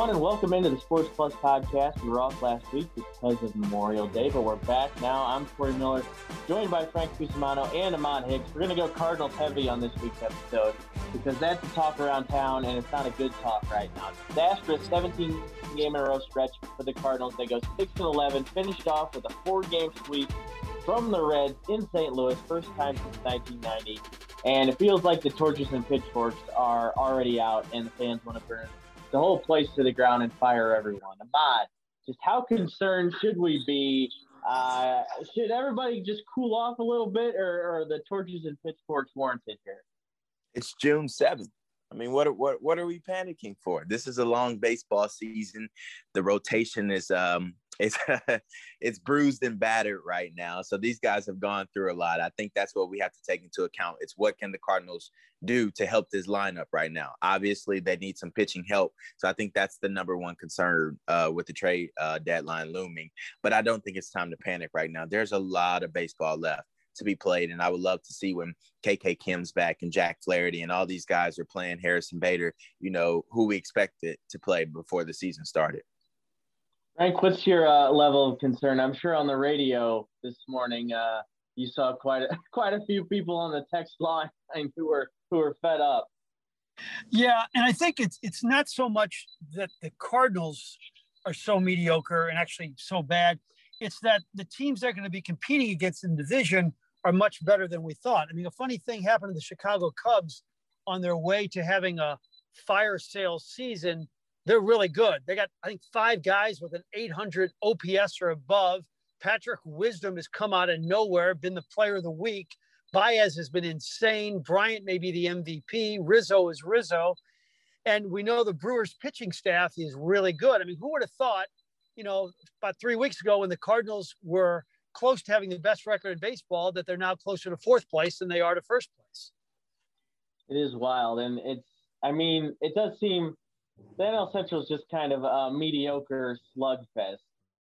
everyone, and welcome into the Sports Plus podcast. We were off last week because of Memorial Day, but we're back now. I'm Corey Miller, joined by Frank Cusimano and Ahmad Hicks. We're going to go Cardinals heavy on this week's episode because that's the talk around town, and it's not a good talk right now. Disastrous 17 game in a row stretch for the Cardinals. They go 6 and 11, finished off with a four game sweep from the Reds in St. Louis, first time since 1990. And it feels like the torches and pitchforks are already out, and the fans want to burn the whole place to the ground and fire everyone. Ahmad, just how concerned should we be? Uh, should everybody just cool off a little bit, or, or the torches and pitchforks warranted here? It's June seventh. I mean, what what what are we panicking for? This is a long baseball season. The rotation is um it's it's bruised and battered right now. So these guys have gone through a lot. I think that's what we have to take into account. It's what can the Cardinals do to help this lineup right now? Obviously, they need some pitching help. So I think that's the number one concern uh, with the trade uh, deadline looming. But I don't think it's time to panic right now. There's a lot of baseball left to be played. And I would love to see when KK Kim's back and Jack Flaherty and all these guys are playing Harrison Bader, you know, who we expected to play before the season started. Frank, what's your uh, level of concern? I'm sure on the radio this morning, uh, you saw quite a, quite a few people on the text line who were who were fed up. Yeah, and I think it's it's not so much that the Cardinals are so mediocre and actually so bad. It's that the teams they're going to be competing against in division are much better than we thought. I mean, a funny thing happened to the Chicago Cubs on their way to having a fire sale season they're really good. They got, I think, five guys with an 800 OPS or above. Patrick Wisdom has come out of nowhere, been the player of the week. Baez has been insane. Bryant may be the MVP. Rizzo is Rizzo. And we know the Brewers pitching staff is really good. I mean, who would have thought, you know, about three weeks ago when the Cardinals were close to having the best record in baseball, that they're now closer to fourth place than they are to first place? It is wild. And it's, I mean, it does seem the NL Central is just kind of a mediocre slugfest.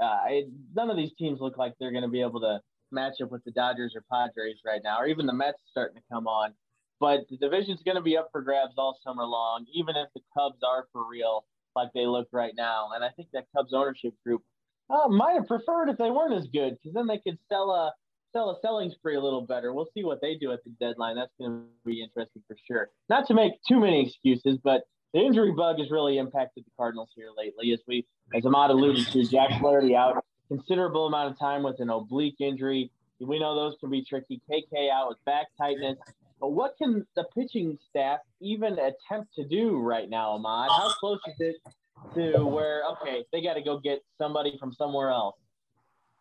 Uh, it, none of these teams look like they're going to be able to match up with the Dodgers or Padres right now, or even the Mets starting to come on. But the division's going to be up for grabs all summer long, even if the Cubs are for real like they look right now. And I think that Cubs ownership group uh, might have preferred if they weren't as good, because then they could sell a sell a selling spree a little better. We'll see what they do at the deadline. That's going to be interesting for sure. Not to make too many excuses, but the injury bug has really impacted the Cardinals here lately. As we, as Ahmad alluded to, Jack Flaherty out considerable amount of time with an oblique injury. We know those can be tricky. KK out with back tightness. But what can the pitching staff even attempt to do right now, Ahmad? How close is it to where okay, they got to go get somebody from somewhere else?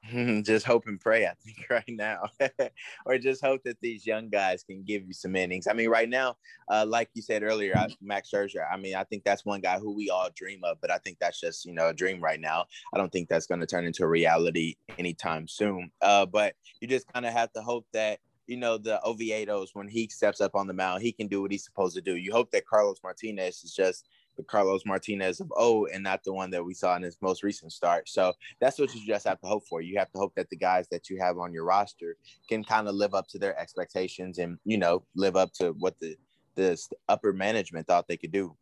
just hope and pray, I think, right now, or just hope that these young guys can give you some innings. I mean, right now, uh, like you said earlier, Max Scherzer. I mean, I think that's one guy who we all dream of, but I think that's just you know a dream right now. I don't think that's going to turn into a reality anytime soon. Uh, but you just kind of have to hope that you know the Oviedos when he steps up on the mound, he can do what he's supposed to do. You hope that Carlos Martinez is just the Carlos Martinez of oh, and not the one that we saw in his most recent start. So that's what you just have to hope for. You have to hope that the guys that you have on your roster can kind of live up to their expectations and you know live up to what the the upper management thought they could do.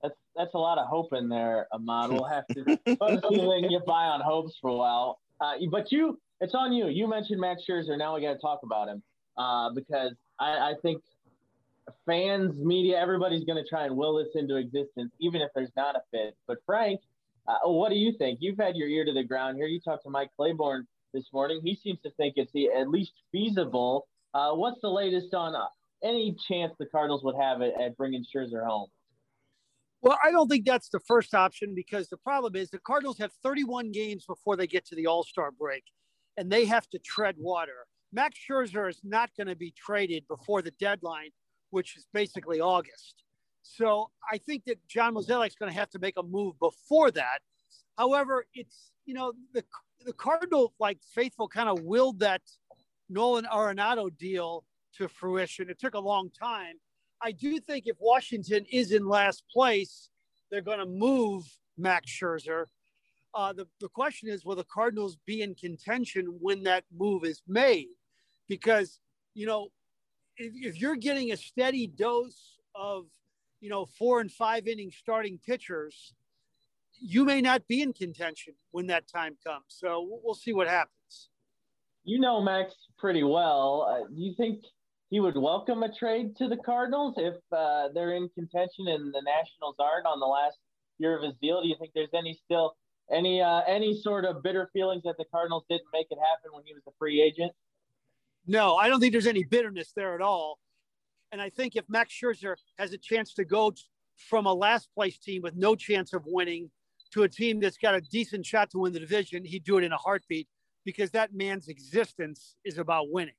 That's that's a lot of hope in there, Ahmad. We'll have to get by on hopes for a while. Uh, but you, it's on you. You mentioned Max Scherzer. Now we got to talk about him uh, because I, I think fans, media, everybody's going to try and will this into existence, even if there's not a fit. But Frank, uh, what do you think? You've had your ear to the ground here. You talked to Mike Claiborne this morning. He seems to think it's at least feasible. Uh, what's the latest on uh, any chance the Cardinals would have it at bringing Scherzer home? Well, I don't think that's the first option because the problem is the Cardinals have 31 games before they get to the All Star break, and they have to tread water. Max Scherzer is not going to be traded before the deadline which is basically August. So I think that John Mozeliak's going to have to make a move before that. However, it's you know the the Cardinal like faithful kind of willed that Nolan Arenado deal to fruition. It took a long time. I do think if Washington is in last place, they're going to move Max Scherzer. Uh, the, the question is, will the Cardinals be in contention when that move is made? Because, you know, if, if you're getting a steady dose of, you know, four and five inning starting pitchers, you may not be in contention when that time comes. So we'll see what happens. You know Max pretty well. Uh, do you think he would welcome a trade to the Cardinals if uh, they're in contention and the Nationals aren't on the last year of his deal? Do you think there's any still any uh, any sort of bitter feelings that the Cardinals didn't make it happen when he was a free agent? No, I don't think there's any bitterness there at all. And I think if Max Scherzer has a chance to go from a last place team with no chance of winning to a team that's got a decent shot to win the division, he'd do it in a heartbeat because that man's existence is about winning.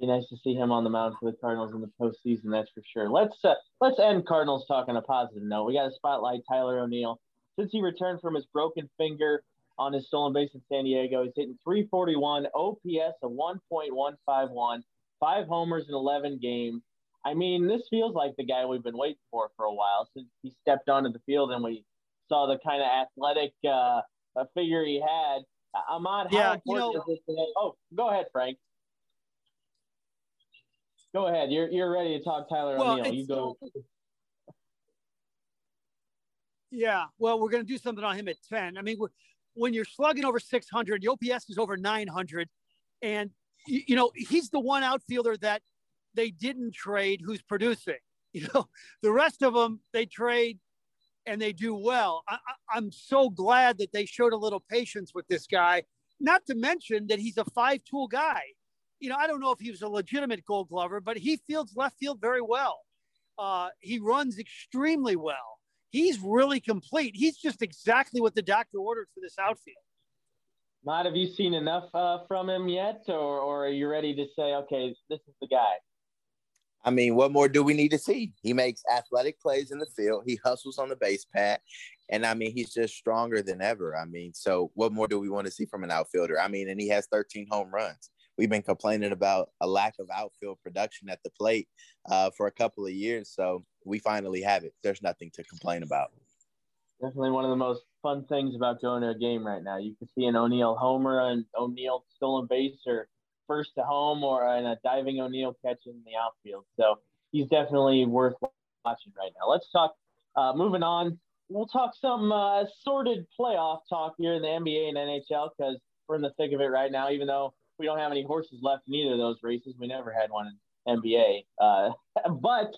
Be nice to see him on the mound for the Cardinals in the postseason. That's for sure. Let's uh, let's end Cardinals talk on a positive note. We got to spotlight Tyler O'Neill since he returned from his broken finger on his stolen base in San Diego. He's hitting 341, OPS of 1.151, five homers in 11 games. I mean, this feels like the guy we've been waiting for for a while since he stepped onto the field and we saw the kind of athletic uh, figure he had. Ahmad, how yeah, important you know, is this Oh, go ahead, Frank. Go ahead. You're you're ready to talk Tyler well, O'Neill. You go. Yeah, well, we're going to do something on him at 10. I mean, when you're slugging over 600, the OPS is over 900. And, you know, he's the one outfielder that they didn't trade who's producing. You know, the rest of them, they trade and they do well. I, am so glad that they showed a little patience with this guy, not to mention that he's a five tool guy. You know, I don't know if he was a legitimate gold glover, but he fields left field very well. Uh, he runs extremely well he's really complete. He's just exactly what the doctor ordered for this outfield. Matt, have you seen enough uh, from him yet, or, or are you ready to say, okay, this is the guy? I mean, what more do we need to see? He makes athletic plays in the field. He hustles on the base pad. And I mean, he's just stronger than ever. I mean, so what more do we want to see from an outfielder? I mean, and he has 13 home runs. We've been complaining about a lack of outfield production at the plate uh, for a couple of years. So we finally have it. There's nothing to complain about. Definitely one of the most fun things about going to a game right now. You can see an O'Neill homer and O'Neill stolen base or first to home or in a diving O'Neill catch in the outfield. So he's definitely worth watching right now. Let's talk. Uh, moving on, we'll talk some uh, sorted playoff talk here in the NBA and NHL because we're in the thick of it right now. Even though we don't have any horses left in either of those races, we never had one in NBA. Uh, but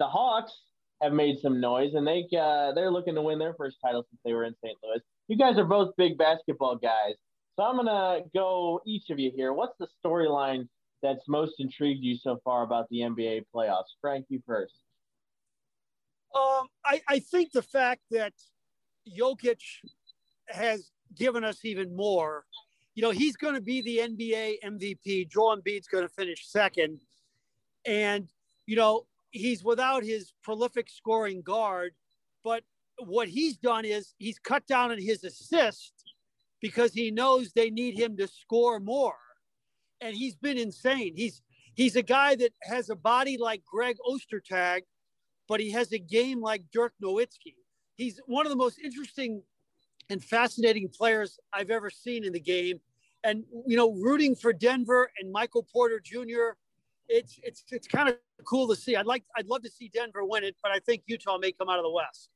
the Hawks have made some noise, and they uh, they're looking to win their first title since they were in St. Louis. You guys are both big basketball guys, so I'm gonna go each of you here. What's the storyline that's most intrigued you so far about the NBA playoffs? Frank, you first. Um, I, I think the fact that Jokic has given us even more. You know, he's going to be the NBA MVP. Joel Embiid's going to finish second. And, you know, he's without his prolific scoring guard, but what he's done is he's cut down on his assist because he knows they need him to score more. And he's been insane. He's he's a guy that has a body like Greg Ostertag, but he has a game like Dirk Nowitzki. He's one of the most interesting and fascinating players I've ever seen in the game. And you know, rooting for Denver and Michael Porter Jr it's it's it's kind of cool to see. I'd like I'd love to see Denver win it, but I think Utah may come out of the West.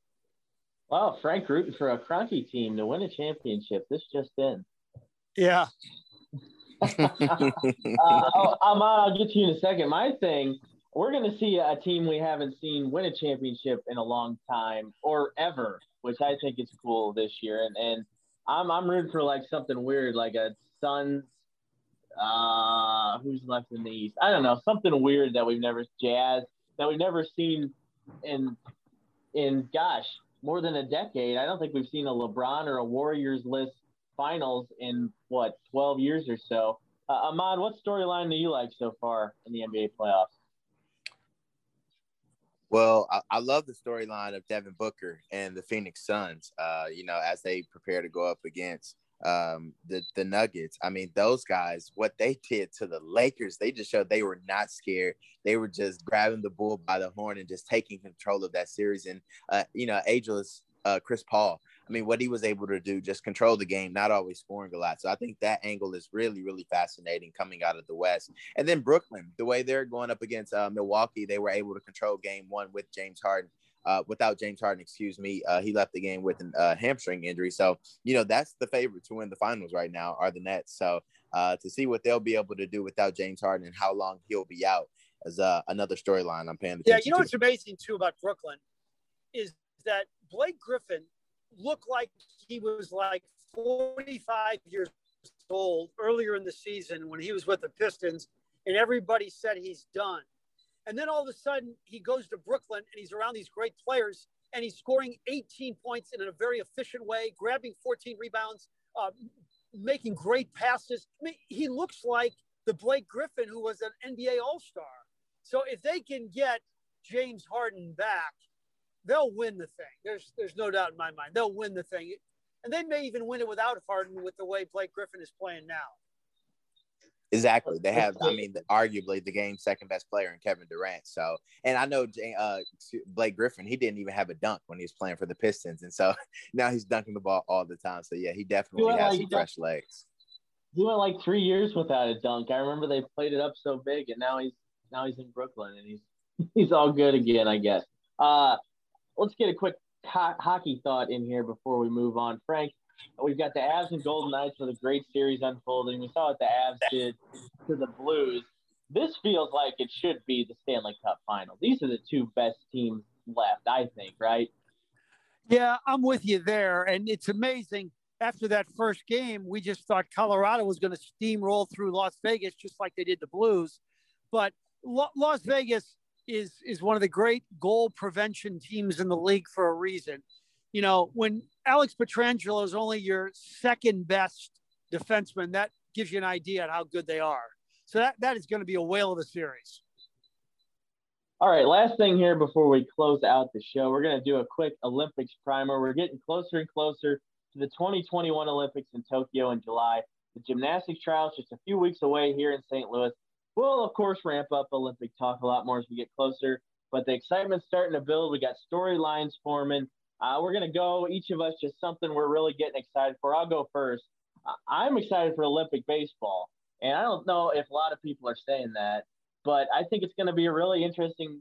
Wow, Frank rooting for a Kroenke team to win a championship. This just in. Yeah. uh, I'll, I'll get to you in a second. My thing, we're going to see a team we haven't seen win a championship in a long time or ever, which I think is cool this year. And and I'm I'm rooting for like something weird, like a Suns uh, who's left in the East? I don't know. Something weird that we've never Jazz that we've never seen in in gosh more than a decade. I don't think we've seen a LeBron or a Warriors list finals in what 12 years or so. Uh, Ahmad, what storyline do you like so far in the NBA playoffs? Well, I, I love the storyline of Devin Booker and the Phoenix Suns. Uh, you know, as they prepare to go up against um, the the Nuggets. I mean, those guys, what they did to the Lakers, they just showed they were not scared. They were just grabbing the bull by the horn and just taking control of that series. And uh, you know, ageless uh, Chris Paul. I mean, what he was able to do, just control the game, not always scoring a lot. So I think that angle is really, really fascinating coming out of the West. And then Brooklyn, the way they're going up against uh, Milwaukee, they were able to control game one with James Harden. Uh, without James Harden, excuse me. Uh, he left the game with a uh, hamstring injury. So, you know, that's the favorite to win the finals right now are the Nets. So, uh, to see what they'll be able to do without James Harden and how long he'll be out is uh, another storyline I'm paying attention Yeah, you know to. what's amazing too about Brooklyn is that Blake Griffin looked like he was like 45 years old earlier in the season when he was with the Pistons, and everybody said he's done. And then all of a sudden, he goes to Brooklyn and he's around these great players and he's scoring 18 points in a very efficient way, grabbing 14 rebounds, uh, making great passes. I mean, he looks like the Blake Griffin who was an NBA All Star. So if they can get James Harden back, they'll win the thing. There's there's no doubt in my mind. They'll win the thing, and they may even win it without Harden with the way Blake Griffin is playing now. Exactly. They have, I mean, arguably the game's second best player in Kevin Durant. So, and I know uh, Blake Griffin, he didn't even have a dunk when he was playing for the Pistons. And so now he's dunking the ball all the time. So, yeah, he definitely has like, some fresh legs. He went like three years without a dunk. I remember they played it up so big, and now he's now he's in Brooklyn and he's he's all good again, I guess. Uh, let's get a quick ho- hockey thought in here before we move on. Frank, we've got the Avs and Golden Knights with a great series unfolding. We saw what the Avs did to the Blues. This feels like it should be the Stanley Cup final. These are the two best teams left, I think, right? Yeah, I'm with you there. And it's amazing. After that first game, we just thought Colorado was going to steamroll through Las Vegas just like they did the Blues. But Las Vegas is is one of the great goal prevention teams in the league for a reason. You know, when Alex Pietrangelo is only your second best defenseman, that gives you an idea on how good they are. So that, that is going to be a whale of a series. All right, last thing here before we close out the show, we're going to do a quick Olympics primer. We're getting closer and closer to the 2021 Olympics in Tokyo in July. The gymnastics trials just a few weeks away here in St. Louis. We'll, of course, ramp up Olympic talk a lot more as we get closer, but the excitement's starting to build. We got storylines forming. Uh, we're going to go, each of us, just something we're really getting excited for. I'll go first. I'm excited for Olympic baseball. And I don't know if a lot of people are saying that, but I think it's going to be a really interesting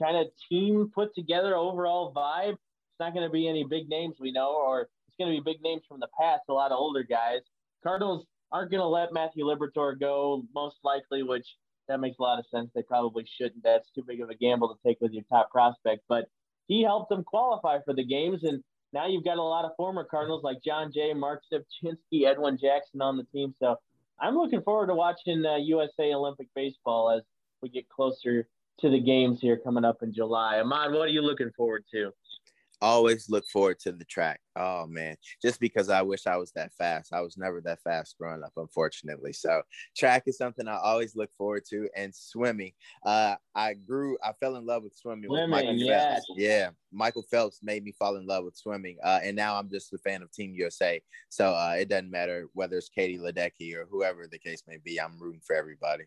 kind of team put together overall vibe. It's not going to be any big names we know, or it's going to be big names from the past, a lot of older guys. Cardinals aren't going to let Matthew Liberatore go, most likely, which that makes a lot of sense. They probably shouldn't. That's too big of a gamble to take with your top prospect. But he helped them qualify for the games, and now you've got a lot of former Cardinals like Jon Jay, Mark Szczepinski, Edwin Jackson on the team. So I'm looking forward to watching uh, USA Olympic baseball as we get closer to the games here coming up in July. Ahmad, what are you looking forward to? Always look forward to the track. Oh man, just because I wish I was that fast. I was never that fast growing up, unfortunately. So track is something I always look forward to, and swimming. Uh, I grew, I fell in love with swimming. Swimming, with Michael yes. Phelps. Yeah, Michael Phelps made me fall in love with swimming, uh, and now I'm just a fan of Team USA. So uh, it doesn't matter whether it's Katie Ledecky or whoever the case may be. I'm rooting for everybody.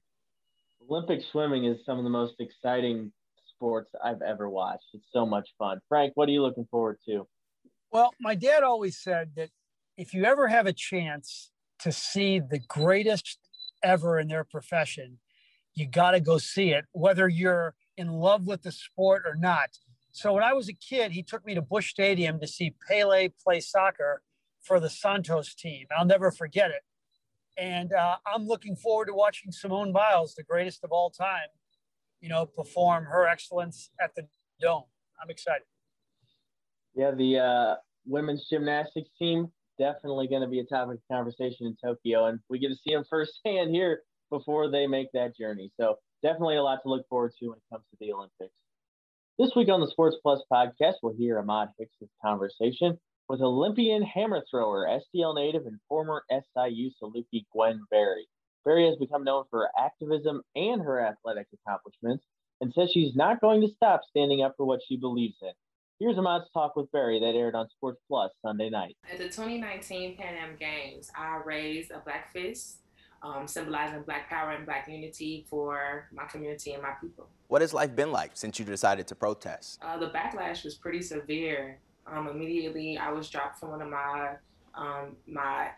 Olympic swimming is some of the most exciting sports I've ever watched. It's so much fun. Frank, what are you looking forward to? Well, my dad always said that if you ever have a chance to see the greatest ever in their profession, you got to go see it, whether you're in love with the sport or not. So when I was a kid, he took me to Busch Stadium to see Pele play soccer for the Santos team. I'll never forget it. And uh, I'm looking forward to watching Simone Biles, the greatest of all time, you know, perform her excellence at the Dome. I'm excited. Yeah, the uh, women's gymnastics team definitely going to be a topic of conversation in Tokyo, and we get to see them firsthand here before they make that journey. So definitely a lot to look forward to when it comes to the Olympics. This week on the Sports Plus podcast, we'll hear Ahmad Hicks' conversation with Olympian hammer thrower, STL native, and former SIU Saluki Gwen Berry. Berry has become known for her activism and her athletic accomplishments and says she's not going to stop standing up for what she believes in. Here's a Ahmad's talk with Berry that aired on Sports Plus Sunday night. At the 2019 Pan Am Games, I raised a black fist, um, symbolizing black power and black unity for my community and my people. What has life been like since you decided to protest? Uh, the backlash was pretty severe. Um, immediately, I was dropped from one of my um, my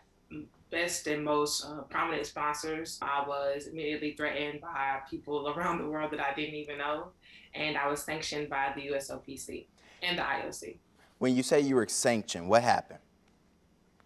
best and most uh, prominent sponsors. I was immediately threatened by people around the world that I didn't even know, and I was sanctioned by the USOPC and the IOC. When you say you were sanctioned, what happened?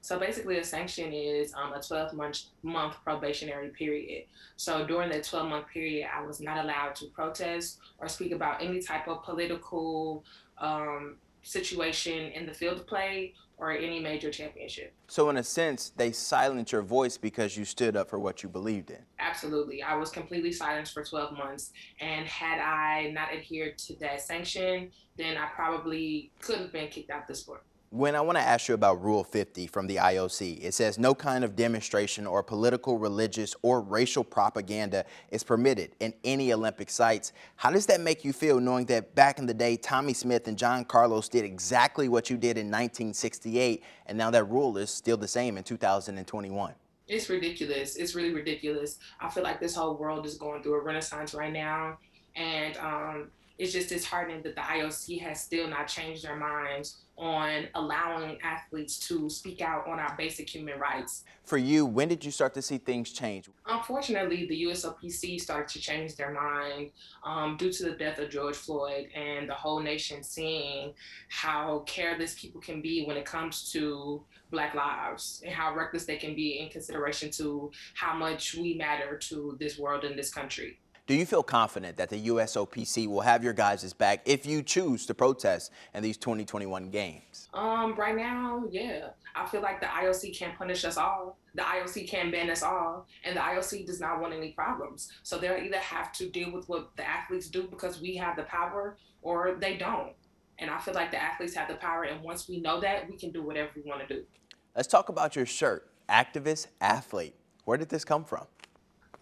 So basically, a sanction is um, a 12 month, month probationary period. So during that 12 month period, I was not allowed to protest or speak about any type of political um, situation in the field of play or any major championship. So, in a sense, they silenced your voice because you stood up for what you believed in. Absolutely. I was completely silenced for 12 months. And had I not adhered to that sanction, then I probably could have been kicked out of the sport. When I want to ask you about Rule 50 from the IOC, it says no kind of demonstration or political, religious, or racial propaganda is permitted in any Olympic sites. How does that make you feel knowing that back in the day, Tommie Smith and John Carlos did exactly what you did in 1968, and now that rule is still the same in 2021? It's ridiculous. It's really ridiculous. I feel like this whole world is going through a renaissance right now. And um, it's just disheartening that the IOC has still not changed their minds on allowing athletes to speak out on our basic human rights. For you, when did you start to see things change? Unfortunately, the USOPC started to change their mind um, due to the death of George Floyd and the whole nation seeing how careless people can be when it comes to Black lives and how reckless they can be in consideration to how much we matter to this world and this country. Do you feel confident that the USOPC will have your guys' back if you choose to protest in these 2021 games? Um, right now, yeah. I feel like the IOC can't punish us all. The IOC can't ban us all. And the IOC does not want any problems. So they'll either have to deal with what the athletes do because we have the power or they don't. And I feel like the athletes have the power. And once we know that, we can do whatever we want to do. Let's talk about your shirt, activist athlete. Where did this come from?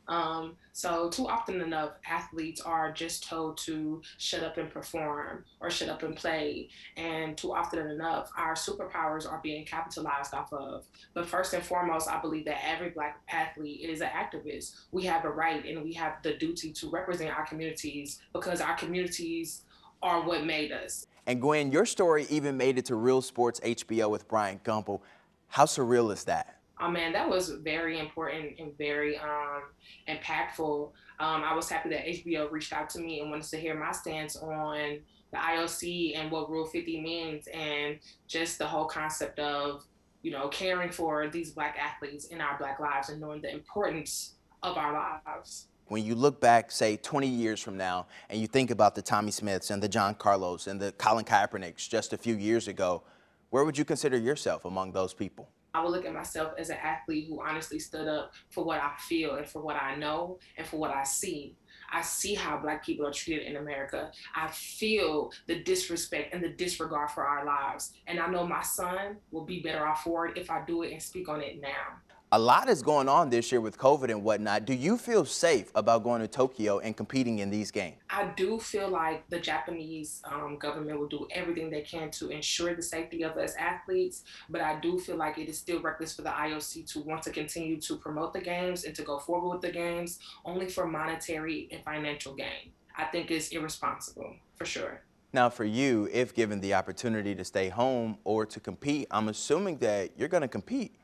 Um, so too often enough, athletes are just told to shut up and perform or shut up and play. And too often enough, our superpowers are being capitalized off of. But first and foremost, I believe that every black athlete is an activist. We have a right and we have the duty to represent our communities because our communities are what made us. And Gwen, your story even made it to Real Sports HBO with Bryant Gumbel. How surreal is that? Oh man, that was very important and very um, impactful. Um, I was happy that HBO reached out to me and wanted to hear my stance on the IOC and what Rule 50 means and just the whole concept of, you know, caring for these Black athletes in our Black lives and knowing the importance of our lives. When you look back, say 20 years from now, and you think about the Tommie Smiths and the John Carlos and the Colin Kaepernicks just a few years ago, where would you consider yourself among those people? I would look at myself as an athlete who honestly stood up for what I feel and for what I know and for what I see. I see how Black people are treated in America. I feel the disrespect and the disregard for our lives. And I know my son will be better off for it if I do it and speak on it now a lot is going on this year with COVID and whatnot. Do you feel safe about going to Tokyo and competing in these games? I do feel like the Japanese um, government will do everything they can to ensure the safety of us athletes, but I do feel like it is still reckless for the IOC to want to continue to promote the games and to go forward with the games only for monetary and financial gain. I think it's irresponsible for sure. Now, for you, if given the opportunity to stay home or to compete, I'm assuming that you're going to compete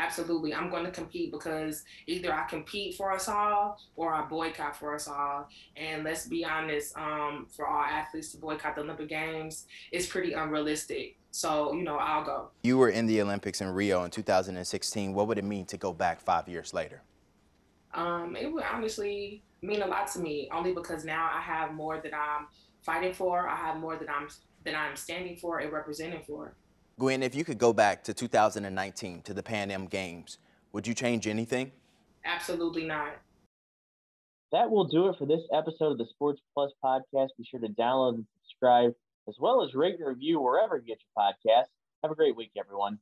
absolutely. I'm going to compete because either i compete for us all or i boycott for us all. And let's be honest um, for all athletes to boycott the olympic games is pretty unrealistic. So you know i'll go. You were in the olympics in rio in 2016 what would it mean to go back five years later? Um, it would honestly mean a lot to me only because now i have more that i'm fighting for. I have more that i'm that i'm standing for and representing for Gwen, if you could go back to 2019 to the Pan Am Games, would you change anything? Absolutely not. That will do it for this episode of the Sports Plus podcast. Be sure to download and subscribe, as well as rate and review wherever you get your podcasts. Have a great week, everyone.